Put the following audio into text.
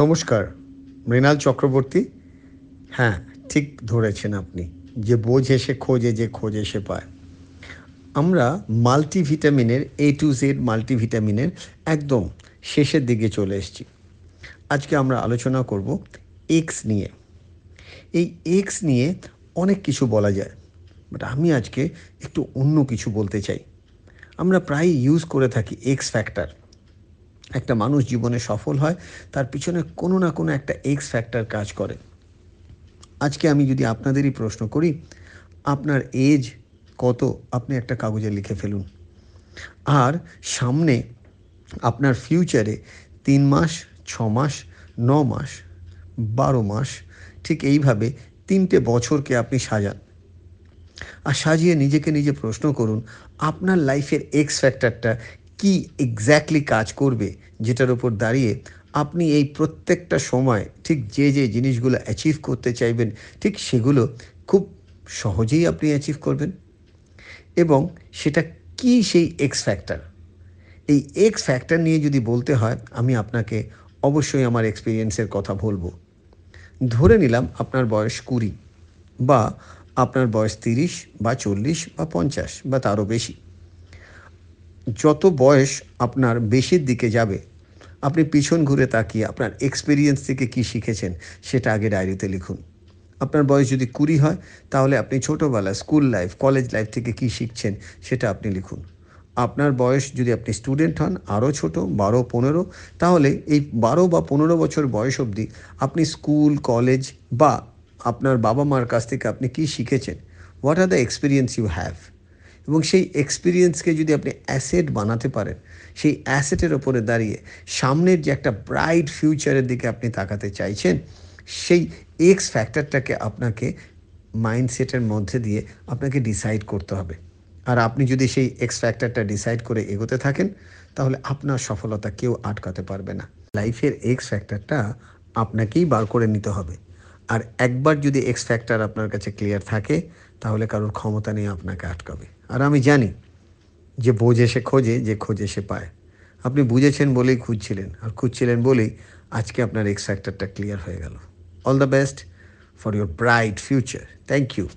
নমস্কার, মৃণাল চক্রবর্তী। হ্যাঁ ঠিক ধরেছেন আপনি। যে বোঝে সে খোঁজে, যে খোঁজে সে পায়। আমরা মাল্টিভিটামিনের এ টু জেড মাল্টিভিটামিনের একদম শেষের দিকে চলে এসেছি। আজকে আমরা আলোচনা করব এক্স নিয়ে। এই এক্স নিয়ে অনেক কিছু বলা যায় বাট আমি আজকে একটু অন্য কিছু বলতে চাই। আমরা প্রায় ইউজ করে থাকি এক্স ফ্যাক্টর একটা মানুষ জীবনে সফল হয়, তার পিছনে কোনো না কোনো একটা এক্স ফ্যাক্টর কাজ করে। আজকে আমি যদি আপনাদেরই প্রশ্ন করি, আপনার এজ কত? আপনি একটা কাগজে লিখে ফেলুন। আর সামনে আপনার ফিউচারে তিন মাস, ছ মাস, ন মাস, বারো মাস, ঠিক এইভাবে তিনটে বছরকে আপনি সাজান। আর সাজিয়ে নিজেকে নিজে প্রশ্ন করুন, আপনার লাইফের এক্স ফ্যাক্টরটা কি এক্স্যাক্টলি কাজ করবে যেটার উপর দাঁড়িয়ে আপনি এই প্রত্যেকটা সময় ঠিক যে যে জিনিসগুলো অ্যাচিভ করতে চাইবেন, ঠিক সেগুলো খুব সহজেই আপনি অ্যাচিভ করবেন। এবং সেটা কি সেই এক্স ফ্যাক্টর এই এক্স ফ্যাক্টর নিয়ে যদি বলতে হয়, আমি আপনাকে অবশ্যই আমার এক্সপিরিয়েন্সের কথা বলব। ধরে নিলাম আপনার বয়স কুড়ি বা আপনার বয়স তিরিশ বা চল্লিশ বা পঞ্চাশ বা তারও বেশি। যত বয়স আপনার বেশির দিকে যাবে, আপনি পিছন ঘুরে তাকিয়ে আপনার এক্সপিরিয়েন্স থেকে কি শিখেছেন সেটা আগে ডায়েরিতে লিখুন। আপনার বয়স যদি কুড়ি হয়, তাহলে আপনি ছোটোবেলা স্কুল লাইফ কলেজ লাইফ থেকে কি শিখছেন সেটা আপনি লিখুন। আপনার বয়স যদি আপনি স্টুডেন্ট হন, আরও ছোট, বারো, পনেরো, তাহলে এই বারো বা পনেরো বছর বয়স অবধি আপনি স্কুল কলেজ বা আপনার বাবা মার কাছ থেকে আপনি কি শিখেছেন? What are the experience you have এবং সেই এক্সপিরিয়েন্সকে যদি আপনি অ্যাসেট বানাতে পারেন, সেই অ্যাসেটের ওপরে দাঁড়িয়ে সামনের যে একটা ব্রাইট ফিউচারের দিকে আপনি তাকাতে চাইছেন, সেই এক্স ফ্যাক্টরটাকে আপনাকে মাইন্ডসেটের মধ্যে দিয়ে আপনাকে ডিসাইড করতে হবে। আর আপনি যদি সেই এক্স ফ্যাক্টরটা ডিসাইড করে এগোতে থাকেন, তাহলে আপনার সফলতা কেউ আটকাতে পারবে না। লাইফের এক্স ফ্যাক্টরটা আপনাকেই বার করে নিতে হবে। আর একবার যদি এক্স ফ্যাক্টর আপনার কাছে ক্লিয়ার থাকে, তাহলে কারোর ক্ষমতা নেই আপনাকে আটকাবে। আর আমি জানি যে বোঝে সে খোঁজে, যে খোঁজে সে পায়। আপনি বুঝেছেন বলেই খুঁজছিলেন। আর খুঁজছিলেন বলেই আজকে আপনার এক্স ফ্যাক্টরটা ক্লিয়ার হয়ে গেল। All the best for your bright future thank you